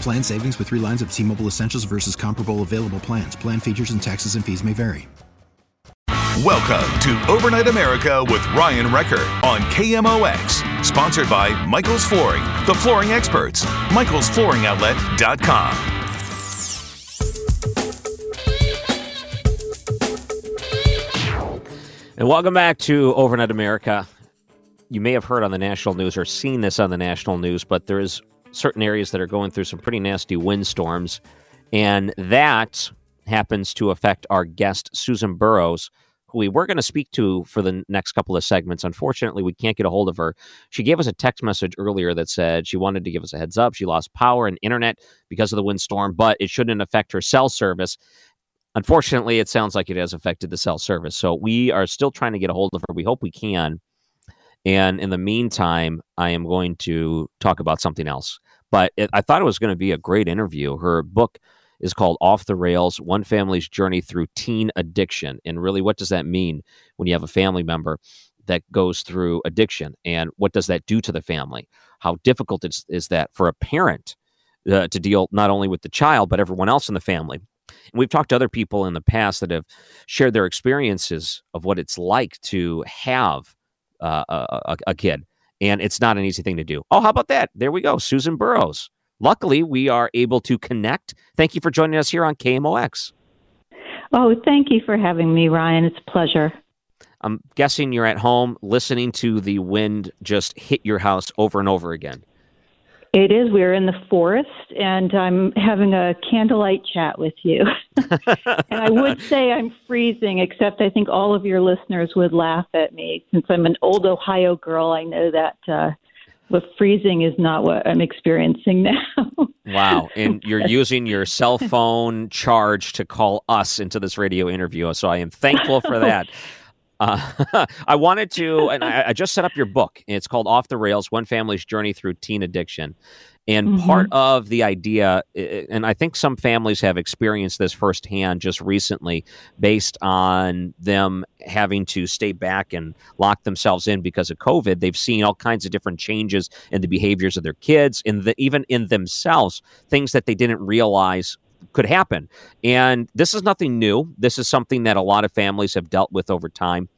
Plan savings with three lines of T Mobile Essentials versus comparable available plans. Plan features and taxes and fees may vary. Welcome to Overnight America with Ryan Recker on KMOX. Sponsored by Michael's Flooring, the flooring experts. Michael'sFlooringOutlet.com. And welcome back to Overnight America. You may have heard on the national news or seen this on the national news, but there is certain areas that are going through some pretty nasty windstorms. And that happens to affect our guest, Susan Burrowes, who we were going to speak to for the next couple of segments. Unfortunately, we can't get a hold of her. She gave us a text message earlier that said she wanted to give us a heads up. She lost power and internet because of the windstorm, but it shouldn't affect her cell service. Unfortunately, it sounds like it has affected the cell service. So we are still trying to get a hold of her. We hope we can. And in the meantime, I am going to talk about something else. But it, I thought it was going to be a great interview. Her book is called Off the Rails One Family's Journey Through Teen Addiction. And really, what does that mean when you have a family member that goes through addiction? And what does that do to the family? How difficult is, is that for a parent uh, to deal not only with the child, but everyone else in the family? And we've talked to other people in the past that have shared their experiences of what it's like to have uh, a, a, kid. And it's not an easy thing to do. Oh, how about that? There we go. Susan Burrowes. Luckily, we are able to connect. Thank you for joining us here on KMOX. Oh, thank you for having me, Ryan. It's a pleasure. I'm guessing you're at home listening to the wind just hit your house over and over again. It is. We're in the forest, and I'm having a candlelight chat with you. and I would say I'm freezing, except I think all of your listeners would laugh at me. Since I'm an old Ohio girl, I know that uh, the freezing is not what I'm experiencing now. wow. And you're using your cell phone charge to call us into this radio interview. So I am thankful for that. Uh, I wanted to, and I, I, just set up your book. It's called Off the Rails One Family's Journey Through Teen Addiction. And mm-hmm. part of the idea, and I think some families have experienced this firsthand just recently, based on them having to stay back and lock themselves in because of COVID. They've seen all kinds of different changes in the behaviors of their kids, and the, even in themselves, things that they didn't realize could happen. And this is nothing new. This is something that a lot of families have dealt with over time.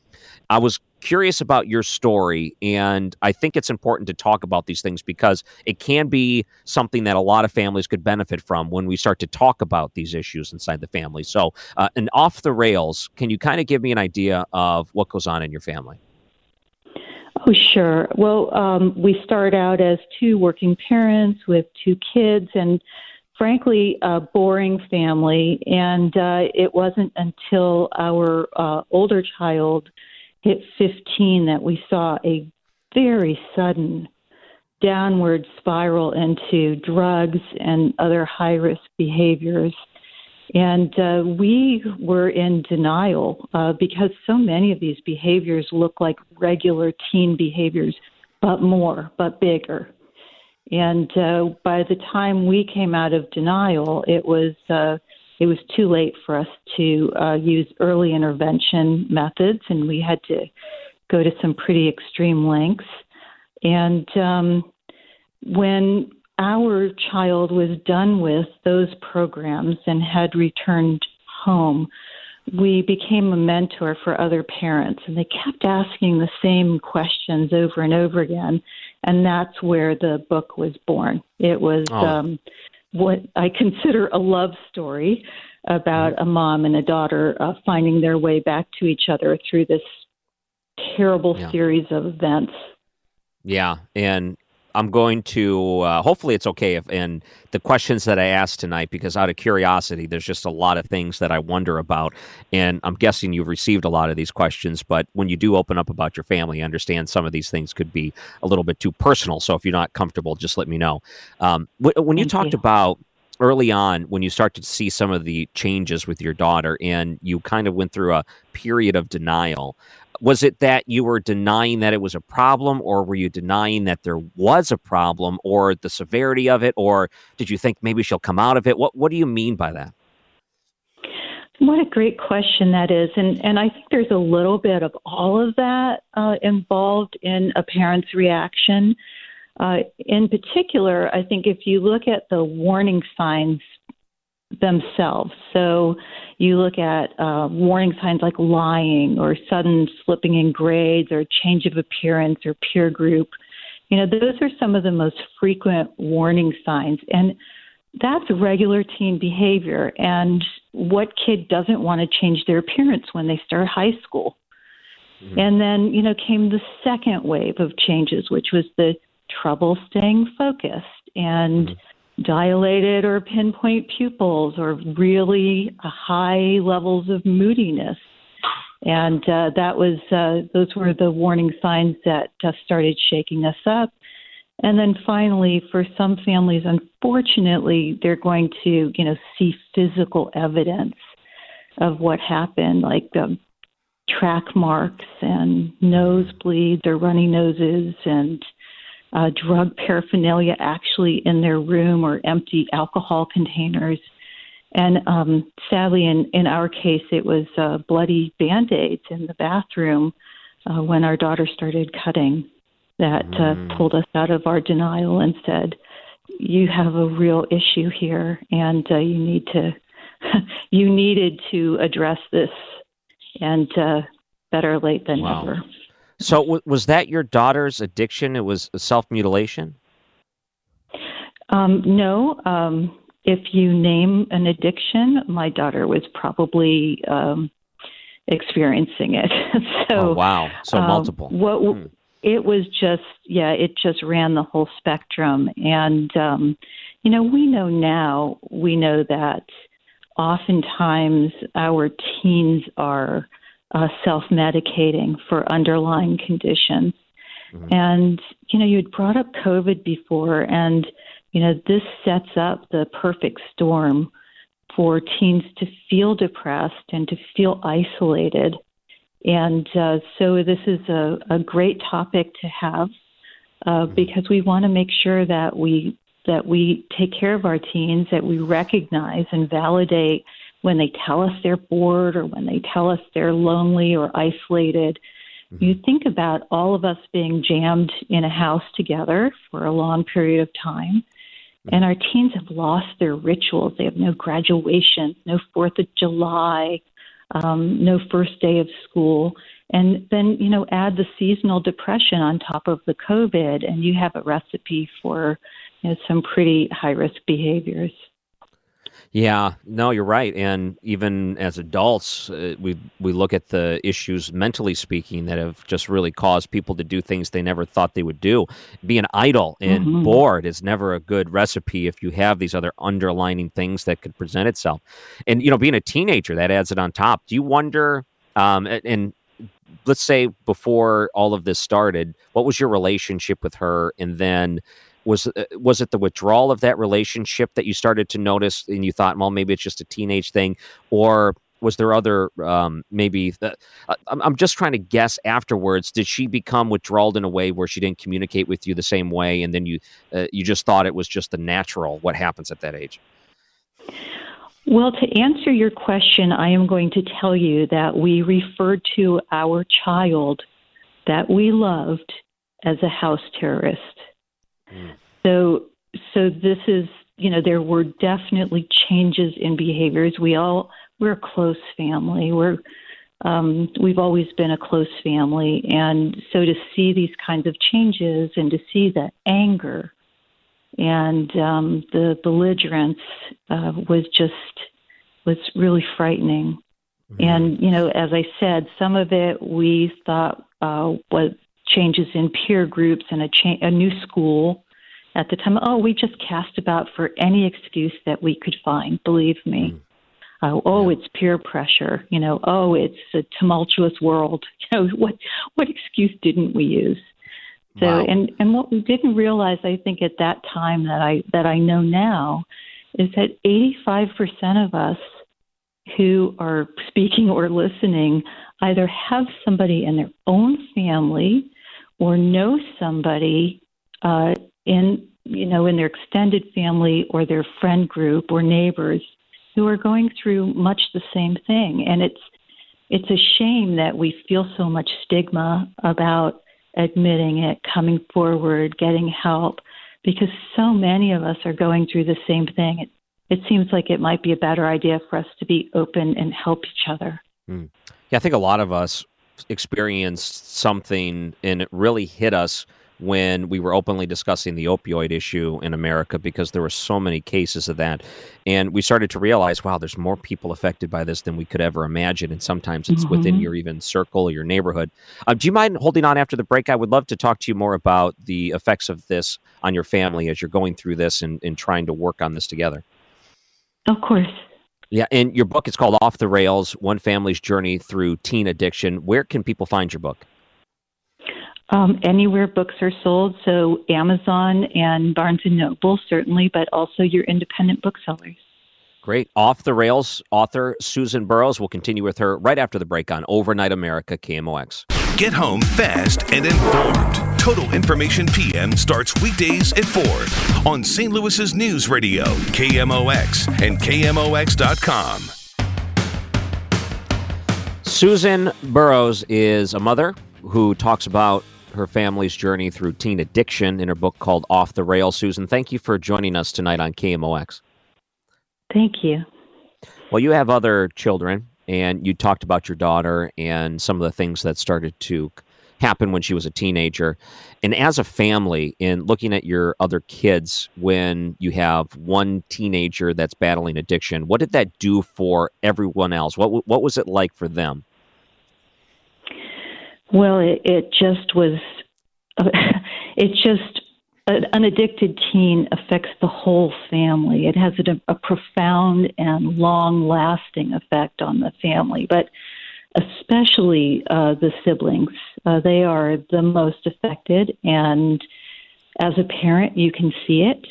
I was curious about your story, and I think it's important to talk about these things because it can be something that a lot of families could benefit from when we start to talk about these issues inside the family. So, uh, and off the rails, can you kind of give me an idea of what goes on in your family? Oh, sure. Well, um, we start out as two working parents with two kids, and frankly, a boring family. And uh, it wasn't until our uh, older child hit 15 that we saw a very sudden downward spiral into drugs and other high risk behaviors. And uh, we were in denial uh, because so many of these behaviors look like regular teen behaviors, but more, but bigger. And uh, by the time we came out of denial, it was uh, it was too late for us to uh, use early intervention methods, and we had to go to some pretty extreme lengths. And um, when our child was done with those programs and had returned home, we became a mentor for other parents, and they kept asking the same questions over and over again. And that's where the book was born. It was Oh. um, what I consider a love story about Mm-hmm. a mom and a daughter uh, finding their way back to each other through this terrible Yeah. series of events. Yeah, and I'm going to uh, hopefully it's okay if and the questions that I asked tonight because out of curiosity, there's just a lot of things that I wonder about, and I'm guessing you've received a lot of these questions. But when you do open up about your family, I understand some of these things could be a little bit too personal. So if you're not comfortable, just let me know. Um, wh- when you Thank talked you. about early on when you start to see some of the changes with your daughter and you kind of went through a period of denial was it that you were denying that it was a problem or were you denying that there was a problem or the severity of it or did you think maybe she'll come out of it what what do you mean by that What a great question that is, and and I think there's a little bit of all of that uh, involved in a parent's reaction. Uh, in particular, I think if you look at the warning signs themselves, so you look at uh, warning signs like lying or sudden slipping in grades or change of appearance or peer group, you know those are some of the most frequent warning signs, and that's regular teen behavior. And what kid doesn't want to change their appearance when they start high school? And then, you know, came the second wave of changes, which was the trouble staying focused and dilated or pinpoint pupils or really high levels of moodiness. And uh, that was, uh, those were the warning signs that uh, started shaking us up. And then finally, for some families, unfortunately, they're going to, you know, see physical evidence of what happened, like um, track marks and nosebleeds or runny noses and uh, drug paraphernalia actually in their room or empty alcohol containers. And um, sadly, in, in our case, it was uh, bloody band aids in the bathroom uh, when our daughter started cutting that uh, pulled us out of our denial and said, "You have a real issue here, and uh, you need to, you needed to address this, and uh, better late than Wow. never." So w- was that your daughter's addiction it was self-mutilation Um, no, um, if you name an addiction, my daughter was probably um, experiencing it. so, oh wow so um, multiple What Hmm. it was just, yeah, it just ran the whole spectrum. And um, you know, we know now, we know that oftentimes our teens are uh, self-medicating for underlying conditions. And you know, you had brought up COVID before, and you know, this sets up the perfect storm for teens to feel depressed and to feel isolated. And uh, so this is a, a great topic to have uh, because we want to make sure that we that we take care of our teens, that we recognize and validate when they tell us they're bored or when they tell us they're lonely or isolated. You think about all of us being jammed in a house together for a long period of time, and our teens have lost their rituals. They have no graduation, no Fourth of July, um, no first day of school. And then, you know, add the seasonal depression on top of the COVID, and you have a recipe for you know, some pretty high risk behaviors. Yeah, no, you're right. And even as adults, uh, we we look at the issues mentally speaking that have just really caused people to do things they never thought they would do. Being idle and Mhm. bored is never a good recipe if you have these other underlining things that could present itself. And you know, being a teenager, that adds it on top. Do you wonder? Um, and, and let's say before all of this started, what was your relationship with her? And then was uh, was it the withdrawal of that relationship that you started to notice and you thought well maybe it's just a teenage thing or was there other um, maybe uh, I'm, just trying to guess afterwards did she become withdrawal in a way where she didn't communicate with you the same way and then you uh, you just thought it was just the natural what happens at that age Well, to answer your question, I am going to tell you that we referred to our child that we loved as a house terrorist. So, so this is, you know, there were definitely changes in behaviors. We all we're a close family. We're um, we've always been a close family, and so to see these kinds of changes and to see the anger and um, the belligerence uh, was just was really frightening. Mm-hmm. And you know, as I said, some of it we thought uh, was changes in peer groups and a, cha- a new school at the time. Oh, we just cast about for any excuse that we could find. Believe me. Mm. Uh, oh, it's peer pressure. You know, oh, it's a tumultuous world. You know, what what excuse didn't we use? So, wow. and and what we didn't realize, I think, at that time that I that I know now, is that 85% of us who are speaking or listening either have somebody in their own family or know somebody uh, in you know in their extended family or their friend group or neighbors who are going through much the same thing. And it's it's a shame that we feel so much stigma about admitting it coming forward getting help because so many of us are going through the same thing. It, it seems like it might be a better idea for us to be open and help each other. Mm. yeah i think a lot of us experienced something and it really hit us when we were openly discussing the opioid issue in America because there were so many cases of that. And we started to realize, wow, there's more people affected by this than we could ever imagine. And sometimes it's mm-hmm. within your even circle or your neighborhood. Uh, do you mind holding on after the break? I would love to talk to you more about the effects of this on your family as you're going through this and, and trying to work on this together. Of course. Yeah, and your book is called Off the Rails One Family's Journey Through Teen Addiction. Where can people find your book? Um, anywhere books are sold, so Amazon and Barnes and Noble certainly, but also your independent booksellers. Great. Off the Rails author Susan Burrowes. We'll continue with her right after the break on Overnight America KMOX. Get home fast and informed. Total Information PM starts weekdays at 4 on St. Louis's News Radio, KMOX, and KMOX.com. Susan Burrowes is a mother who talks about her family's journey through teen addiction in her book called Off the Rail. Susan, thank you for joining us tonight on KMOX. Thank you. Well, you have other children, and you talked about your daughter and some of the things that started to happen when she was a teenager. And as a family, in looking at your other kids, when you have one teenager that's battling addiction, what did that do for everyone else? What what was it like for them? Well, it, it just was. Uh, it just an addicted teen affects the whole family. It has a, a profound and long-lasting effect on the family, but especially uh, the siblings. Uh, they are the most affected, and as a parent, you can see it.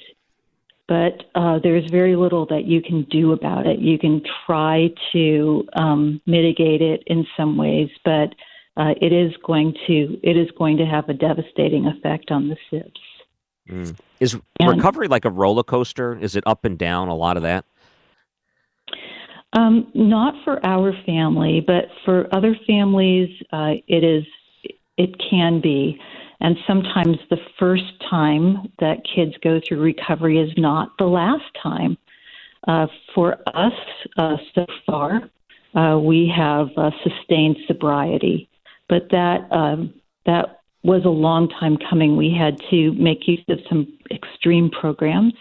But uh, there's very little that you can do about it. You can try to um, mitigate it in some ways, but uh, it is going to it is going to have a devastating effect on the SIBs. Mm. Is and, recovery like a roller coaster? Is it up and down? A lot of that. Um, not for our family, but for other families, uh, it is. It can be, and sometimes the first time that kids go through recovery is not the last time. Uh, for us, uh, so far, uh, we have uh, sustained sobriety but that um, that was a long time coming. We had to make use of some extreme programs.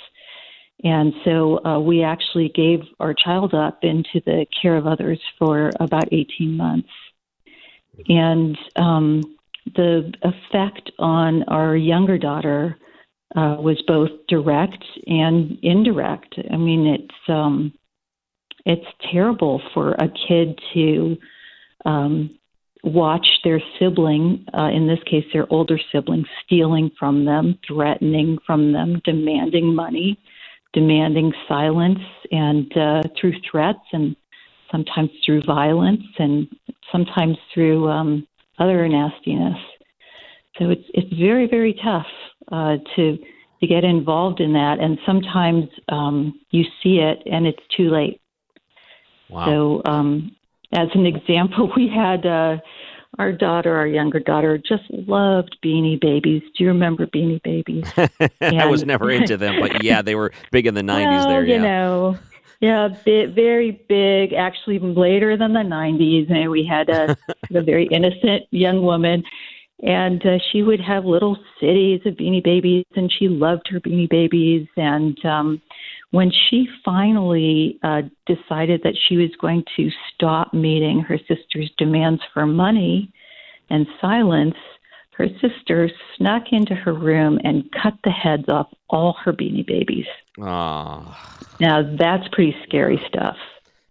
And so uh, we actually gave our child up into the care of others for about 18 months. And um, the effect on our younger daughter uh, was both direct and indirect. I mean, it's um, it's terrible for a kid to um, watch their sibling, uh, in this case their older sibling, stealing from them, threatening from them, demanding money, demanding silence, and uh, through threats and sometimes through violence and sometimes through um, other nastiness. So it's it's very very tough uh, to to get involved in that, and sometimes um, you see it and it's too late. Wow. So um, as an example, we had uh, our daughter, our younger daughter, just loved Beanie Babies. Do you remember Beanie Babies? And, I was never into them, but yeah, they were big in the '90s. Well, there, you know, Yeah, bit, very big. Actually, even later than the '90s, and we had a, a very innocent young woman, and uh, she would have little cities of Beanie Babies, and she loved her Beanie Babies. And um, when she finally uh, decided that she was going to stop meeting her sister's demands for money and silence, her sister snuck into her room and cut the heads off all her beanie babies. Oh. Now that's pretty scary stuff.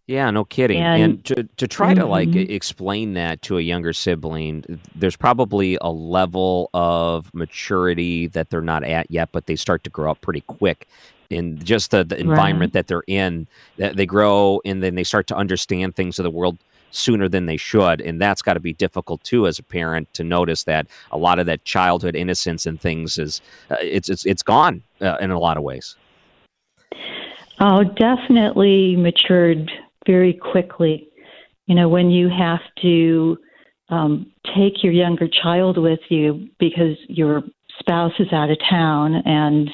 Yeah, no kidding. And, and to to try mm-hmm. to like mm-hmm. explain that to a younger sibling, there's probably a level of maturity that they're not at yet, but they start to grow up pretty quick in just the, the environment right. that they're in. That they grow and then they start to understand things of the world sooner than they should and that's got to be difficult too as a parent to notice that a lot of that childhood innocence and things is uh, it's it's it's gone uh, in a lot of ways. Oh definitely matured very quickly. You know when you have to um, take your younger child with you because your spouse is out of town and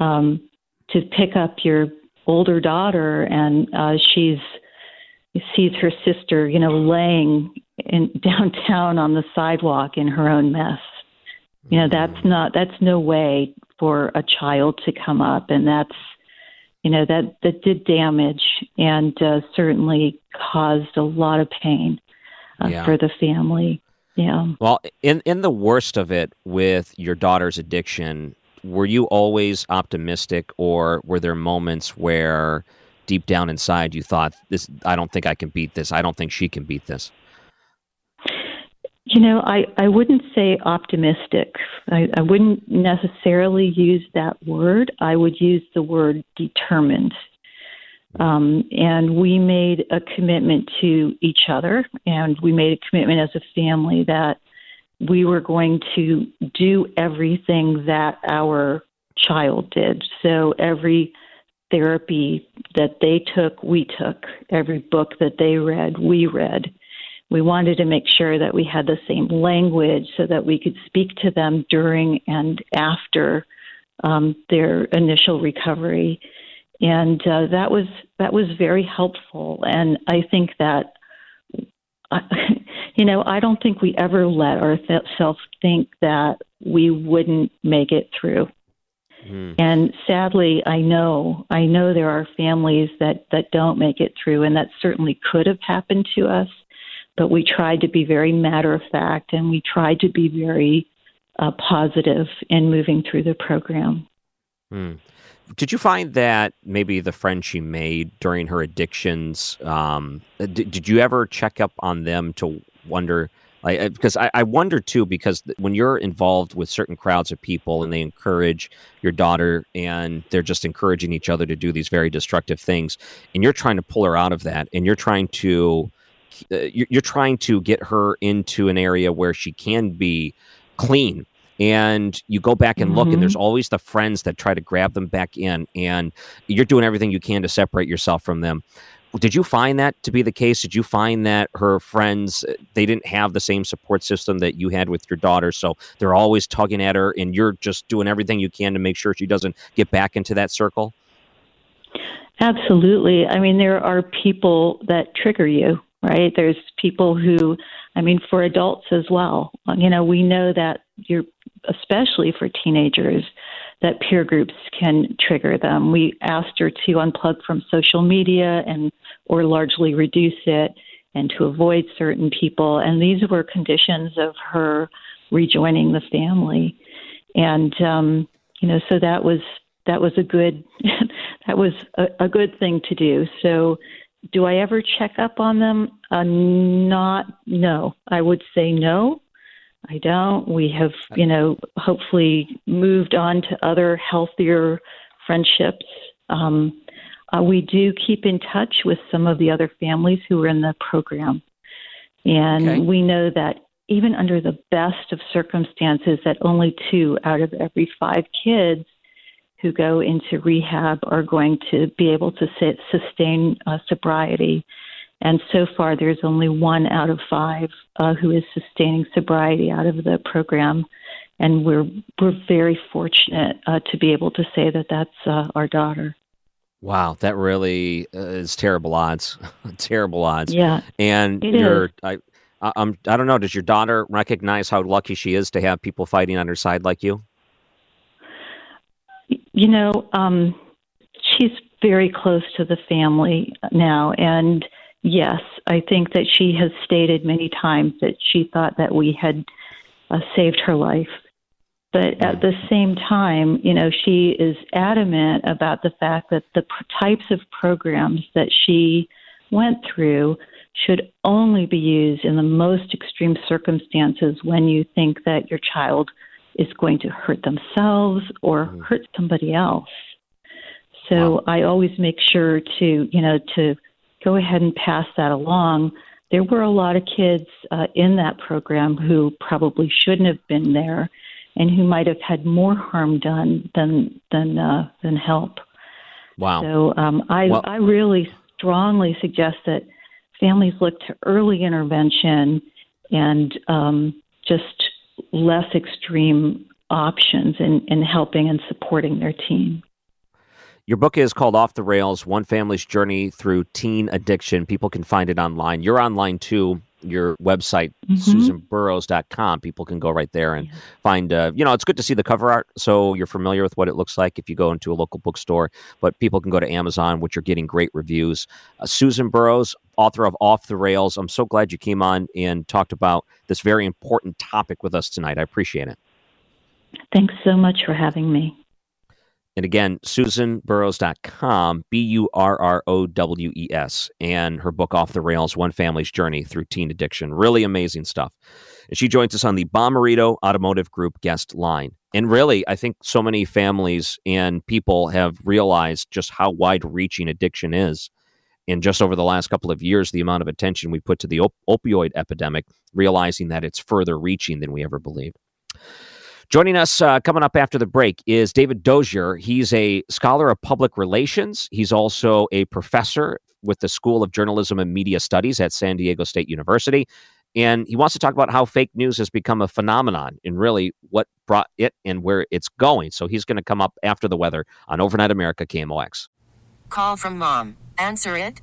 um, to pick up your older daughter and uh, she's sees her sister, you know, laying in downtown on the sidewalk in her own mess. You know, that's mm-hmm. not that's no way for a child to come up, and that's you know that that did damage and uh, certainly caused a lot of pain uh, yeah. for the family. Yeah. Well, in in the worst of it with your daughter's addiction, were you always optimistic, or were there moments where deep down inside you thought this I don't think I can beat this. I don't think she can beat this? You know, I, I wouldn't say optimistic. I, I wouldn't necessarily use that word. I would use the word determined. Um, and we made a commitment to each other, and we made a commitment as a family that we were going to do everything that our child did. So every therapy that they took, we took. Every book that they read, we read. We wanted to make sure that we had the same language so that we could speak to them during and after um, their initial recovery, and uh, that was that was very helpful. And I think that, you know, I don't think we ever let ourselves think that we wouldn't make it through. Mm. And sadly, I know I know there are families that that don't make it through, and that certainly could have happened to us. But we tried to be very matter of fact, and we tried to be very uh, positive in moving through the program. Mm. Did you find that maybe the friends she made during her addictions? Um, did, did you ever check up on them to wonder? Like, because I, I wonder too, because when you're involved with certain crowds of people and they encourage your daughter and they're just encouraging each other to do these very destructive things, and you're trying to pull her out of that, and you're trying to uh, you're trying to get her into an area where she can be clean and you go back and look mm-hmm. and there's always the friends that try to grab them back in and you're doing everything you can to separate yourself from them did you find that to be the case? Did you find that her friends uh, they didn't have the same support system that you had with your daughter, so they're always tugging at her, and you're just doing everything you can to make sure she doesn't get back into that circle? Absolutely. I mean, there are people that trigger you, right? There's people who, I mean, for adults as well. You know, we know that you're, especially for teenagers, that peer groups can trigger them. We asked her to unplug from social media and or largely reduce it and to avoid certain people. And these were conditions of her rejoining the family. And um, you know, so that was that was a good that was a, a good thing to do. So do I ever check up on them? Uh, not no. I would say no. I don't. We have, you know, hopefully moved on to other healthier friendships. Um, uh, we do keep in touch with some of the other families who are in the program. And okay. we know that even under the best of circumstances, that only two out of every five kids who go into rehab are going to be able to sit, sustain uh, sobriety. And so far, there's only one out of five uh, who is sustaining sobriety out of the program. And we're we're very fortunate uh, to be able to say that that's uh, our daughter. Wow, that really uh, is terrible odds. terrible odds. Yeah. And your. I I- I'm I don't know, does your daughter recognize how lucky she is to have people fighting on her side like you? You know, um, she's very close to the family now, and yes, I think that she has stated many times that she thought that we had uh, saved her life. But at the same time, you know, she is adamant about the fact that the pr- types of programs that she went through should only be used in the most extreme circumstances when you think that your child is going to hurt themselves or hurt somebody else. So I always make sure to, you know, to go ahead and pass that along. There were a lot of kids uh, in that program who probably shouldn't have been there, and who might have had more harm done than than uh, than help. Wow. So um, I Well- I really strongly suggest that families look to early intervention and um, just less extreme options in, in helping and supporting their teen. Your book is called Off the Rails One Family's Journey Through Teen Addiction. People can find it online. You're online too. Your website, susanburrowes.com. People can go right there and find, uh, you know, it's good to see the cover art so you're familiar with what it looks like if you go into a local bookstore. But people can go to Amazon, which are getting great reviews. Uh, Susan Burrowes, author of Off the Rails. I'm so glad you came on and talked about this very important topic with us tonight. I appreciate it. Thanks so much for having me. And again, susanburrowes.com, B U R R O W E S, and her book, Off the Rails One Family's Journey Through Teen Addiction. Really amazing stuff. And she joins us on the Bommarito Automotive Group guest line. And really, I think so many families and people have realized just how wide reaching addiction is. And just over the last couple of years, the amount of attention we put to the op- opioid epidemic, realizing that it's further reaching than we ever believed. Joining us uh, coming up after the break is David Dozier. He's a scholar of public relations. He's also a professor with the School of Journalism and Media Studies at San Diego State University. And he wants to talk about how fake news has become a phenomenon and really what brought it and where it's going. So he's going to come up after the weather on Overnight America KMOX. Call from mom. Answer it.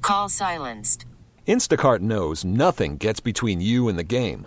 Call silenced. Instacart knows nothing gets between you and the game.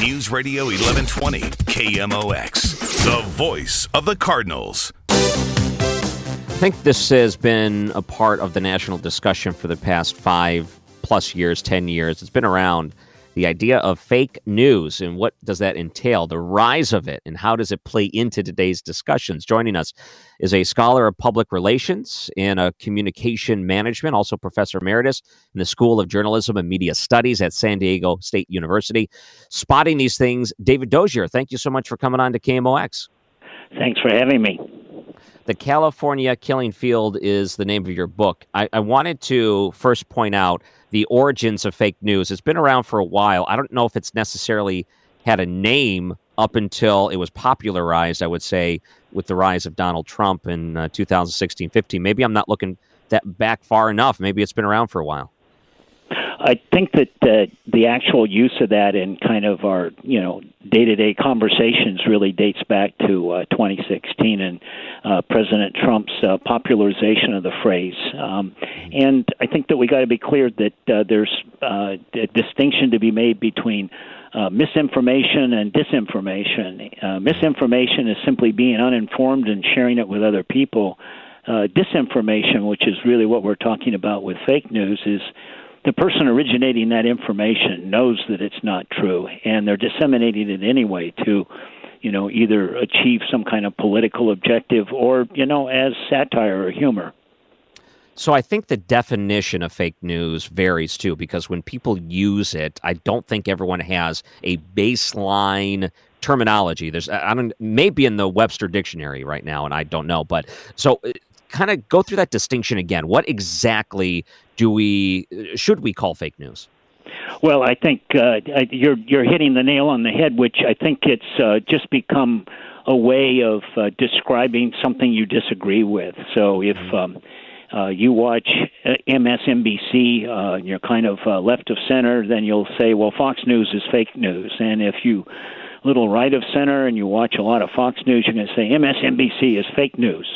News Radio 1120, KMOX, the voice of the Cardinals. I think this has been a part of the national discussion for the past five plus years, 10 years. It's been around the idea of fake news and what does that entail, the rise of it, and how does it play into today's discussions. Joining us is a scholar of public relations and a communication management, also professor emeritus in the School of Journalism and Media Studies at San Diego State University. Spotting these things, David Dozier, thank you so much for coming on to KMOX. Thanks for having me. The California Killing Field is the name of your book. I, I, wanted to first point out the origins of fake news. It's been around for a while. I don't know if it's necessarily had a name up until it was popularized, I would say, with the rise of Donald Trump in uh, 2016 15. Maybe I'm not looking that back far enough. Maybe it's been around for a while. I think that the the actual use of that in kind of our you know day to day conversations really dates back to uh, 2016 and uh, President Trump's uh, popularization of the phrase. Um, and I think that we got to be clear that uh, there's uh, a distinction to be made between. Uh, misinformation and disinformation. Misinformation is simply being uninformed and sharing it with other people. Disinformation, which is really what we're talking about with fake news, is the person originating that information knows that it's not true, and they're disseminating it anyway to, you know, either achieve some kind of political objective or, you know, as satire or humor. So I think the definition of fake news varies too, because when people use it, I don't think everyone has a baseline terminology. There's I don't maybe in the Webster dictionary right now, and I don't know. But so uh, kind of go through that distinction again. What exactly do we should we call fake news? Well, I think uh, you're you're hitting the nail on the head, which I think it's uh, just become a way of uh, describing something you disagree with. So if mm-hmm. um, uh, you watch uh, MSNBC, uh, you're kind of uh, left of center, then you'll say, well, Fox News is fake news. And if you little right of center and you watch a lot of Fox News, you're going to say MSNBC is fake news.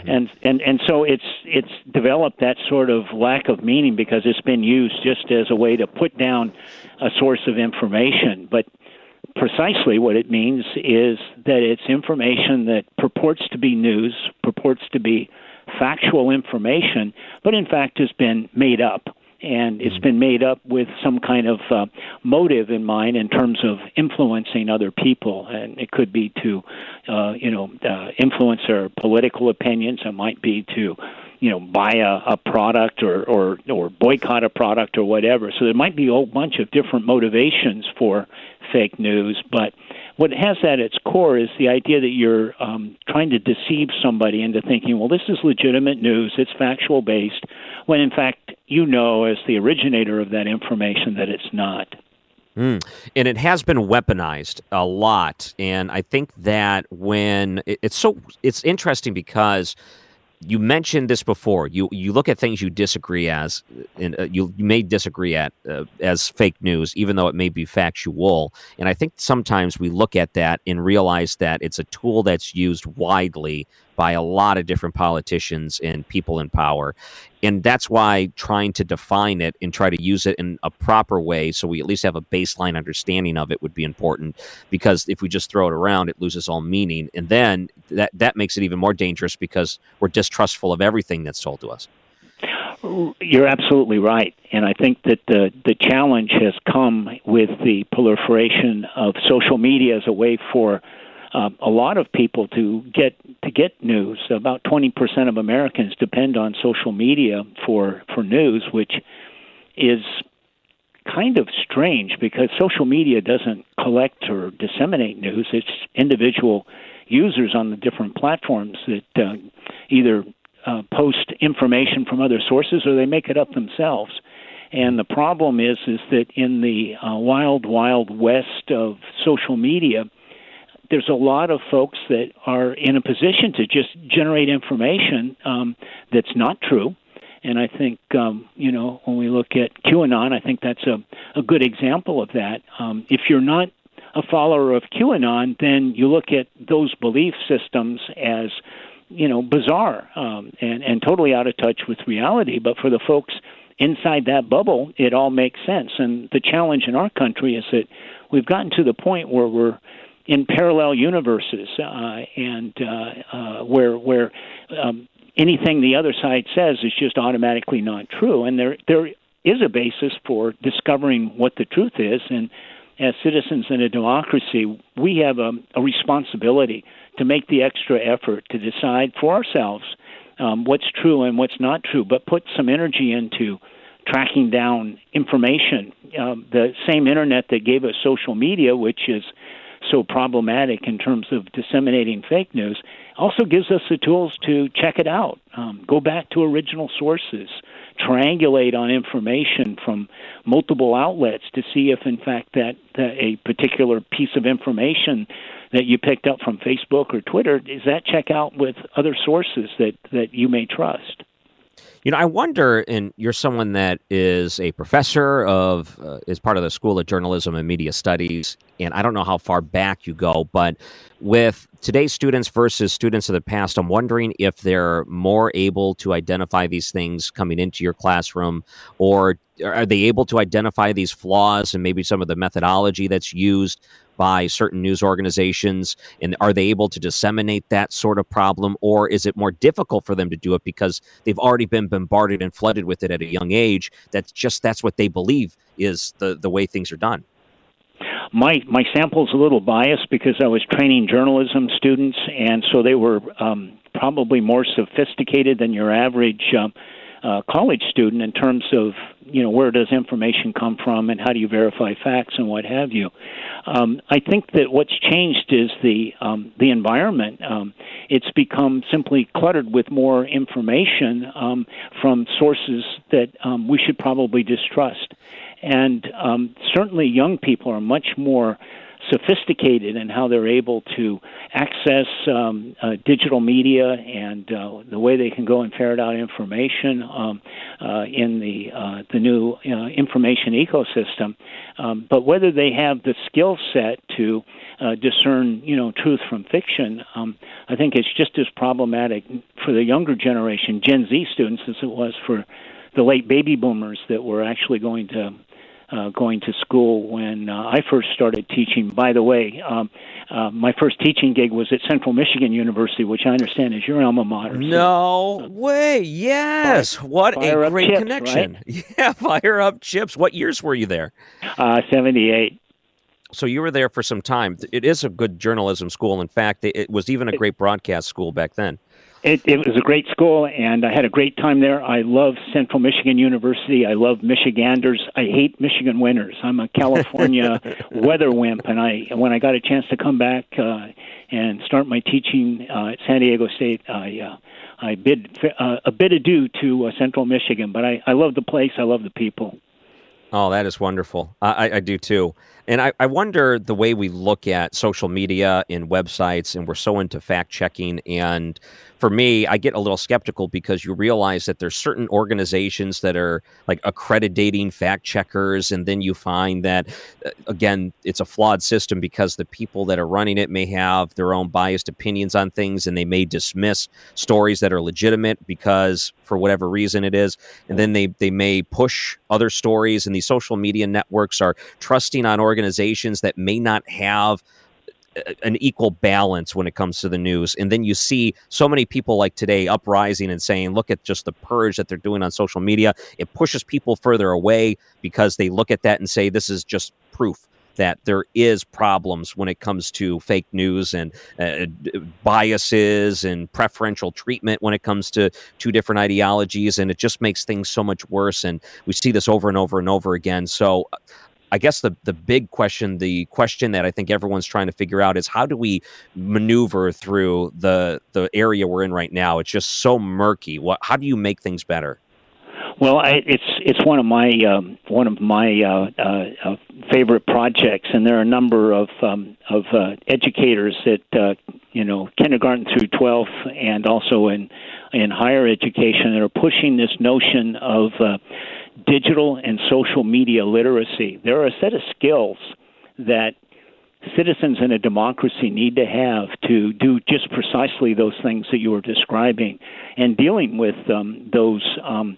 Mm-hmm. And and and so it's it's developed that sort of lack of meaning because it's been used just as a way to put down a source of information, but precisely what it means is that it's information that purports to be news, purports to be factual information, but in fact has been made up and it's been made up with some kind of uh, motive in mind in terms of influencing other people, and it could be to, uh, you know, uh, influence their political opinions. It might be to, you know, buy a, a product or, or or boycott a product or whatever. So there might be a whole bunch of different motivations for fake news, but what it has at its core is the idea that you're um, trying to deceive somebody into thinking, well, this is legitimate news, it's factual based, when in fact you know, as the originator of that information, that it's not. Mm. And it has been weaponized a lot, and I think that when it, it's so it's interesting because you mentioned this before. You you look at things you disagree as, and uh, you, you may disagree at uh, as fake news, even though it may be factual. And I think sometimes we look at that and realize that it's a tool that's used widely by a lot of different politicians and people in power. And that's why trying to define it and try to use it in a proper way so we at least have a baseline understanding of it would be important because if we just throw it around it loses all meaning and then that that makes it even more dangerous because we're distrustful of everything that's told to us. You're absolutely right, and I think that the the challenge has come with the proliferation of social media as a way for uh, a lot of people to get to get news. About 20% of Americans depend on social media for for news, which is kind of strange because social media doesn't collect or disseminate news. It's individual users on the different platforms that uh, either uh, post information from other sources or they make it up themselves. And the problem is, is that in the uh, wild, wild west of social media, there's a lot of folks that are in a position to just generate information um, that's not true. And I think, um, you know, when we look at QAnon, I think that's a, a good example of that. Um, if you're not a follower of QAnon, then you look at those belief systems as, you know, bizarre um, and, and totally out of touch with reality. But for the folks inside that bubble, it all makes sense. And the challenge in our country is that we've gotten to the point where we're in parallel universes, uh, and uh, uh, where where um, anything the other side says is just automatically not true, and there there is a basis for discovering what the truth is, and as citizens in a democracy, we have a, a responsibility to make the extra effort to decide for ourselves um, what's true and what's not true, but put some energy into tracking down information. Um, the same internet that gave us social media, which is so problematic in terms of disseminating fake news, also gives us the tools to check it out, um, go back to original sources, triangulate on information from multiple outlets to see if, in fact, that, that a particular piece of information that you picked up from Facebook or Twitter is that check out with other sources that, that you may trust. You know, I wonder, and you're someone that is a professor of, uh, is part of the School of Journalism and Media Studies, and I don't know how far back you go, but with today's students versus students of the past, I'm wondering if they're more able to identify these things coming into your classroom, or are they able to identify these flaws and maybe some of the methodology that's used by certain news organizations? And are they able to disseminate that sort of problem? Or is it more difficult for them to do it because they've already been bombarded and flooded with it at a young age? That's just that's what they believe is the, the way things are done. My my sample's a little biased because I was training journalism students, and so they were um, probably more sophisticated than your average uh, uh, college student in terms of you know where does information come from and how do you verify facts and what have you. Um, I think that what's changed is the um, the environment. Um, it's become simply cluttered with more information um, from sources that um, we should probably distrust, and um, certainly young people are much more sophisticated in how they're able to access um, uh, digital media and uh, the way they can go and ferret out information um, uh, in the uh, the new uh, information ecosystem. Um, but whether they have the skill set to uh, discern, you know, truth from fiction, um, I think it's just as problematic for the younger generation, Gen Z students, as it was for the late baby boomers that were actually going to uh, going to school when uh, I first started teaching. By the way, um, uh, my first teaching gig was at Central Michigan University, which I understand is your alma mater. No so, way! Yes, fire, what fire a great chips, connection! Right? Yeah, fire up chips. What years were you there? Uh, Seventy-eight. So you were there for some time. It is a good journalism school. In fact, it was even a great broadcast school back then. It, it was a great school, and I had a great time there. I love Central Michigan University. I love Michiganders. I hate Michigan winters. I'm a California weather wimp, and I when I got a chance to come back uh, and start my teaching uh, at San Diego State, I uh, I bid uh, a bit adieu to uh, Central Michigan. But I, I love the place. I love the people. Oh, that is wonderful. I, I do too. And I, I wonder the way we look at social media and websites, and we're so into fact checking. And for me, I get a little skeptical because you realize that there's certain organizations that are like accrediting fact checkers, and then you find that uh, again, it's a flawed system because the people that are running it may have their own biased opinions on things, and they may dismiss stories that are legitimate because for whatever reason it is, and then they they may push other stories, and these social media networks are trusting on organizations that may not have uh, uh, an equal balance when it comes to the news. And then you see so many people like today uprising and saying, look at just the purge that they're doing on social media. It pushes people further away because they look at that and say, this is just proof that there is problems when it comes to fake news and uh, uh biases and preferential treatment when it comes to two different ideologies and it just makes things so much worse and we see this over and over and over again so I guess the the big question, the question that I think everyone's trying to figure out is how do we maneuver through the the area we're in right now? It's just so murky. What how do you make things better? Well, I, it's it's one of my um, one of my uh, uh, uh, favorite projects, and there are a number of um, of uh, educators at uh, you know kindergarten through 12th, and also in in higher education that are pushing this notion of uh, digital and social media literacy. There are a set of skills that citizens in a democracy need to have to do just precisely those things that you were describing and dealing with um, those um,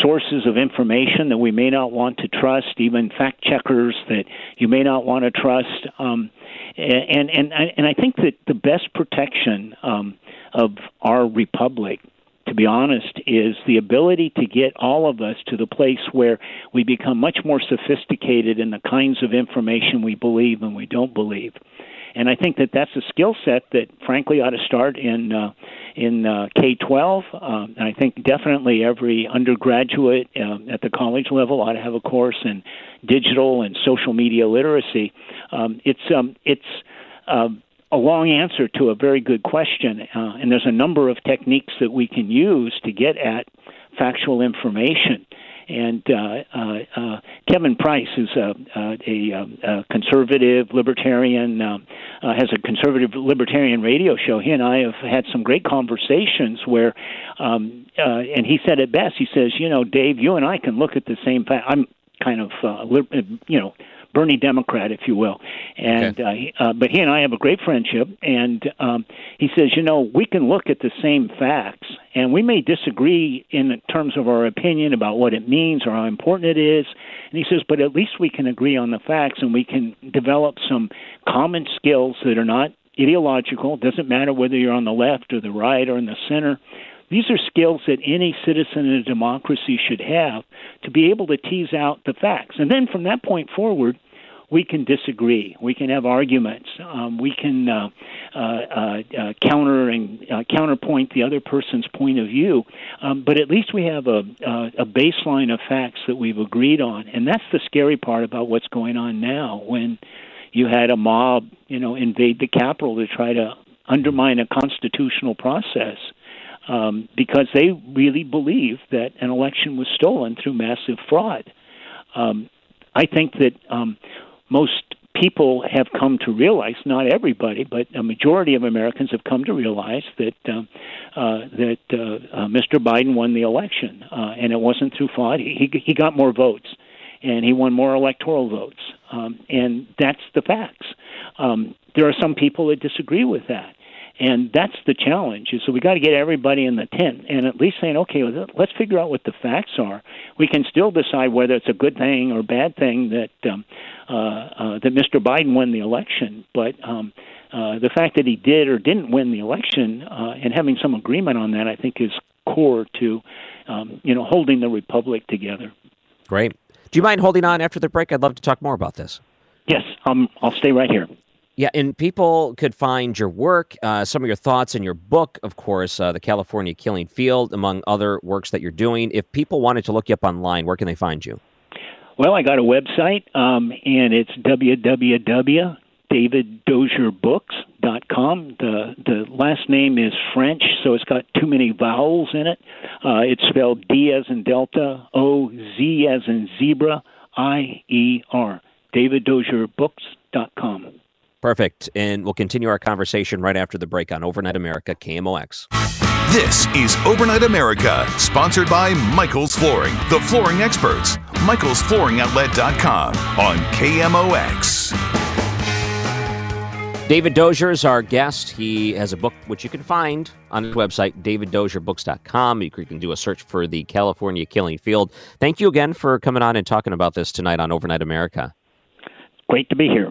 sources of information that we may not want to trust, even fact checkers that you may not want to trust. Um, and, and, and I think that the best protection um, of our republic to be honest, is the ability to get all of us to the place where we become much more sophisticated in the kinds of information we believe and we don't believe. And I think that that's a skill set that, frankly, ought to start in uh, in uh, K-12. Um, I think definitely every undergraduate uh, at the college level ought to have a course in digital and social media literacy. Um, it's um, it's um, a long answer to a very good question, uh, and there's a number of techniques that we can use to get at factual information. and uh, uh, uh, Kevin Price, who's a, a, a conservative libertarian, uh, uh, has a conservative libertarian radio show. He and I have had some great conversations where, um, and he said it best. He says, "You know, Dave, you and I can look at the same fact. I'm kind of, uh, you know." Bernie Democrat, if you will. And okay. uh, uh, but he and I have a great friendship, and um, he says, you know, we can look at the same facts, and we may disagree in terms of our opinion about what it means or how important it is. And he says, but at least we can agree on the facts, and we can develop some common skills that are not ideological. It doesn't matter whether you're on the left or the right or in the center. These are skills that any citizen in a democracy should have to be able to tease out the facts. And then from that point forward, we can disagree. We can have arguments. Um, we can uh, uh, uh, uh, counter and uh, counterpoint the other person's point of view. Um, but at least we have a, a baseline of facts that we've agreed on, and that's the scary part about what's going on now. When you had a mob, you know, invade the Capitol to try to undermine a constitutional process. Um, because they really believe that an election was stolen through massive fraud. Um, I think that um, most people have come to realize, not everybody, but a majority of Americans have come to realize that uh, uh, that uh, uh, Mr. Biden won the election, uh, and it wasn't through fraud. He he got more votes, and he won more electoral votes, um, and that's the facts. Um, there are some people that disagree with that, and that's the challenge. So we got to get everybody in the tent and at least saying, okay, let's figure out what the facts are. We can still decide whether it's a good thing or bad thing that um, uh, uh, that Mr. Biden won the election, but. Um, uh, the fact that he did or didn't win the election uh, and having some agreement on that, I think, is core to, um, you know, holding the republic together. Great. Do you mind holding on after the break? I'd love to talk more about this. Yes, um, I'll stay right here. Yeah, and people could find your work, uh, some of your thoughts in your book, of course, uh, The California Killing Field, among other works that you're doing. If people wanted to look you up online, where can they find you? Well, I got a website, um, and it's www.daviddozierbooks.com. The the last name is French, so it's got too many vowels in it. Uh, it's spelled D as in Delta, O Z as in Zebra, I E R. DavidDozierBooks.com. Perfect. And we'll continue our conversation right after the break on Overnight America, KMOX. This is Overnight America, sponsored by Michael's Flooring, the flooring experts. Michael'sFlooringOutlet.com on KMOX. David Dozier is our guest. He has a book which you can find on his website, daviddozierbooks.com. You can do a search for the California Killing Field. Thank you again for coming on and talking about this tonight on Overnight America. Great to be here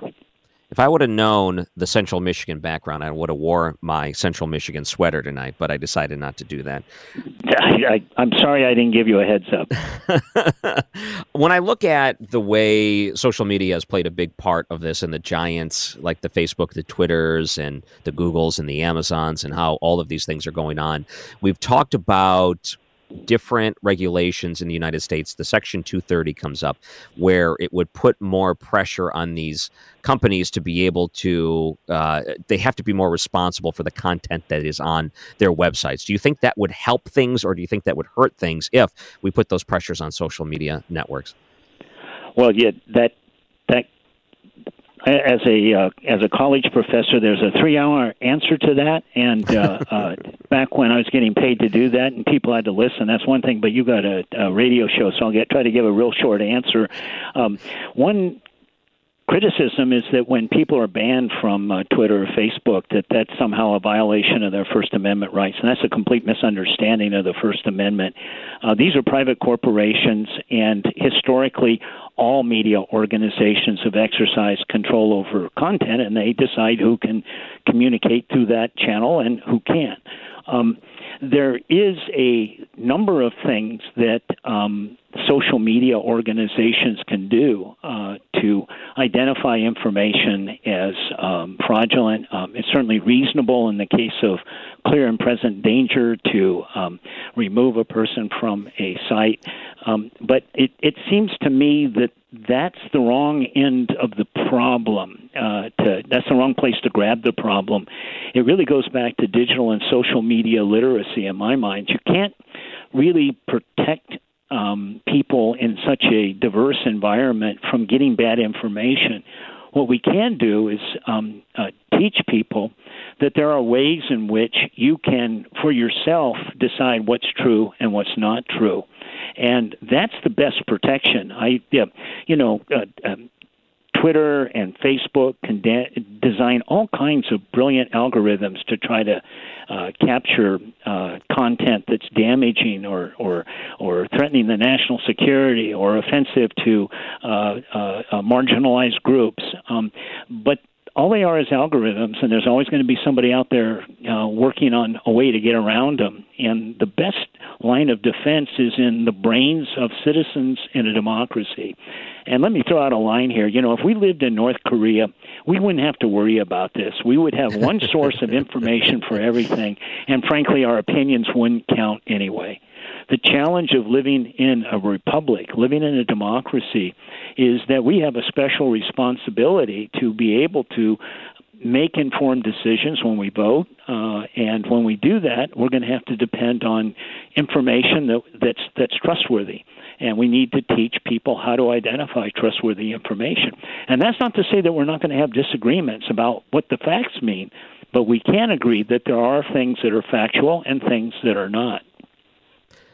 if I would have known the Central Michigan background, I would have wore my Central Michigan sweater tonight, but I decided not to do that. I, am sorry I didn't give you a heads up. when I look at the way social media has played a big part of this and the giants like the Facebook, the Twitters, and the Googles and the Amazons, and how all of these things are going on, we've talked about different regulations in the United States, the Section 230 comes up, where it would put more pressure on these companies to be able to, uh, they have to be more responsible for the content that is on their websites. Do you think that would help things, or do you think that would hurt things if we put those pressures on social media networks? Well, yeah, that that as a uh, as a college professor, there's a three hour answer to that. And uh, uh, back when I was getting paid to do that, and people had to listen, that's one thing. But you got a, a radio show, so I'll get try to give a real short answer. Um, one criticism is that when people are banned from uh, Twitter or Facebook, that that's somehow a violation of their First Amendment rights, and that's a complete misunderstanding of the First Amendment. Uh, these are private corporations, and historically, all media organizations have exercised control over content, and they decide who can communicate through that channel and who can't. Um, there is a number of things that um, social media organizations can do uh, to identify information as um, fraudulent. Um, it's certainly reasonable in the case of clear and present danger to um, remove a person from a site. Um, but it, it seems to me that that's the wrong end of the problem. Uh, to, that's the wrong place to grab the problem. It really goes back to digital and social media literacy in my mind. You can't really protect um, people in such a diverse environment from getting bad information. What we can do is um, uh, teach people that there are ways in which you can, for yourself, decide what's true and what's not true and that's the best protection. I, yeah, you know, uh, um, Twitter and Facebook can de- design all kinds of brilliant algorithms to try to uh, capture uh, content that's damaging or, or or threatening the national security or offensive to uh, uh, uh marginalized groups. Um, but all they are is algorithms, and there's always going to be somebody out there uh, working on a way to get around them. And the best line of defense is in the brains of citizens in a democracy. And let me throw out a line here. You know, if we lived in North Korea, we wouldn't have to worry about this. We would have one source of information for everything, and frankly, our opinions wouldn't count anyway. The challenge of living in a republic, living in a democracy, is that we have a special responsibility to be able to make informed decisions when we vote, uh, and when we do that, we're going to have to depend on information that, that's that's trustworthy. And we need to teach people how to identify trustworthy information. And that's not to say that we're not going to have disagreements about what the facts mean, but we can agree that there are things that are factual and things that are not.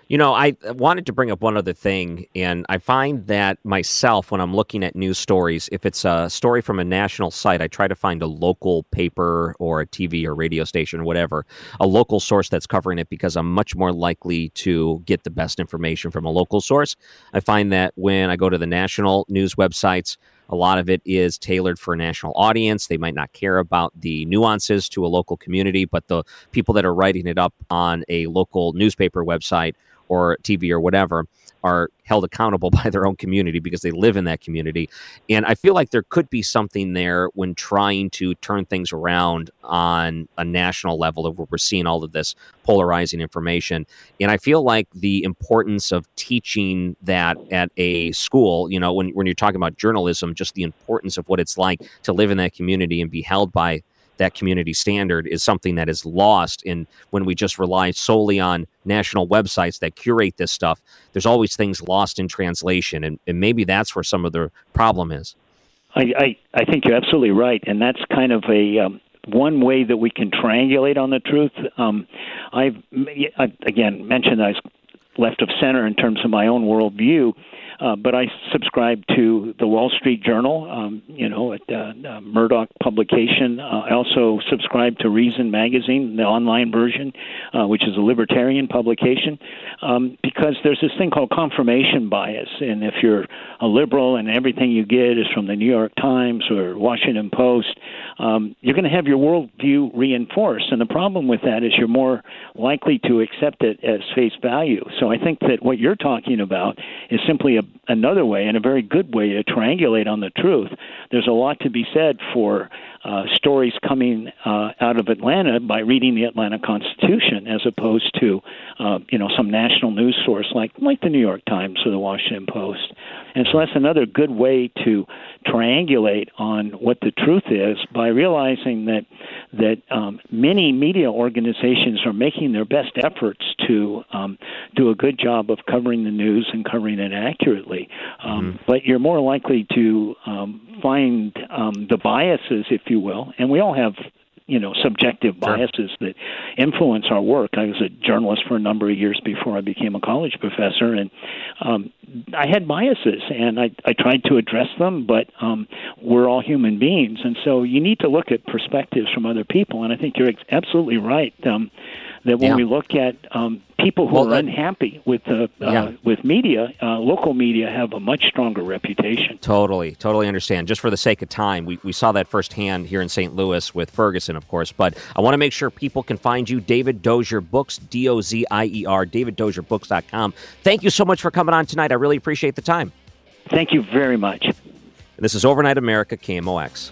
You know, I wanted to bring up one other thing, and I find that myself when I'm looking at news stories, if it's a story from a national site, I try to find a local paper or a TV or radio station or whatever, a local source that's covering it because I'm much more likely to get the best information from a local source. I find that when I go to the national news websites, a lot of it is tailored for a national audience. They might not care about the nuances to a local community, but the people that are writing it up on a local newspaper website or TV or whatever are held accountable by their own community because they live in that community. And I feel like there could be something there when trying to turn things around on a national level of where we're seeing all of this polarizing information. And I feel like the importance of teaching that at a school, you know, when, when you're talking about journalism, just the importance of what it's like to live in that community and be held by that community standard is something that is lost in when we just rely solely on national websites that curate this stuff. There's always things lost in translation, and, and maybe that's where some of the problem is. I, I, I think you're absolutely right, and that's kind of a um, one way that we can triangulate on the truth. Um, I've, I've again mentioned I was left of center in terms of my own worldview. Uh, but I subscribe to the Wall Street Journal, um, you know, at uh, uh, Murdoch publication. Uh, I also subscribe to Reason Magazine, the online version, uh, which is a libertarian publication, um, because there's this thing called confirmation bias. And if you're a liberal and everything you get is from the New York Times or Washington Post, um, you're going to have your worldview reinforced. And the problem with that is you're more likely to accept it as face value. So I think that what you're talking about is simply a another way, and a very good way, to triangulate on the truth. There's a lot to be said for uh, stories coming uh, out of Atlanta by reading the Atlanta Constitution, as opposed to, uh, you know, some national news source like like the New York Times or the Washington Post. And so that's another good way to triangulate on what the truth is by realizing that that um, many media organizations are making their best efforts to um, do a good job of covering the news and covering it accurately. Um, mm-hmm. But you're more likely to um, find um, the biases, if you will, and we all have you know subjective biases sure. that influence our work. I was a journalist for a number of years before I became a college professor, and um, I had biases, and I, I tried to address them. But um, we're all human beings, and so you need to look at perspectives from other people. And I think you're absolutely right. Um, that when yeah. we look at um, people who well, are unhappy with uh, yeah. uh, with media, uh, local media have a much stronger reputation. Totally, totally understand. Just for the sake of time, we, we saw that firsthand here in St. Louis with Ferguson, of course. But I want to make sure people can find you, David Dozier Books, D O Z I E R, daviddozierbooks.com. Thank you so much for coming on tonight. I really appreciate the time. Thank you very much. This is Overnight America, KMOX.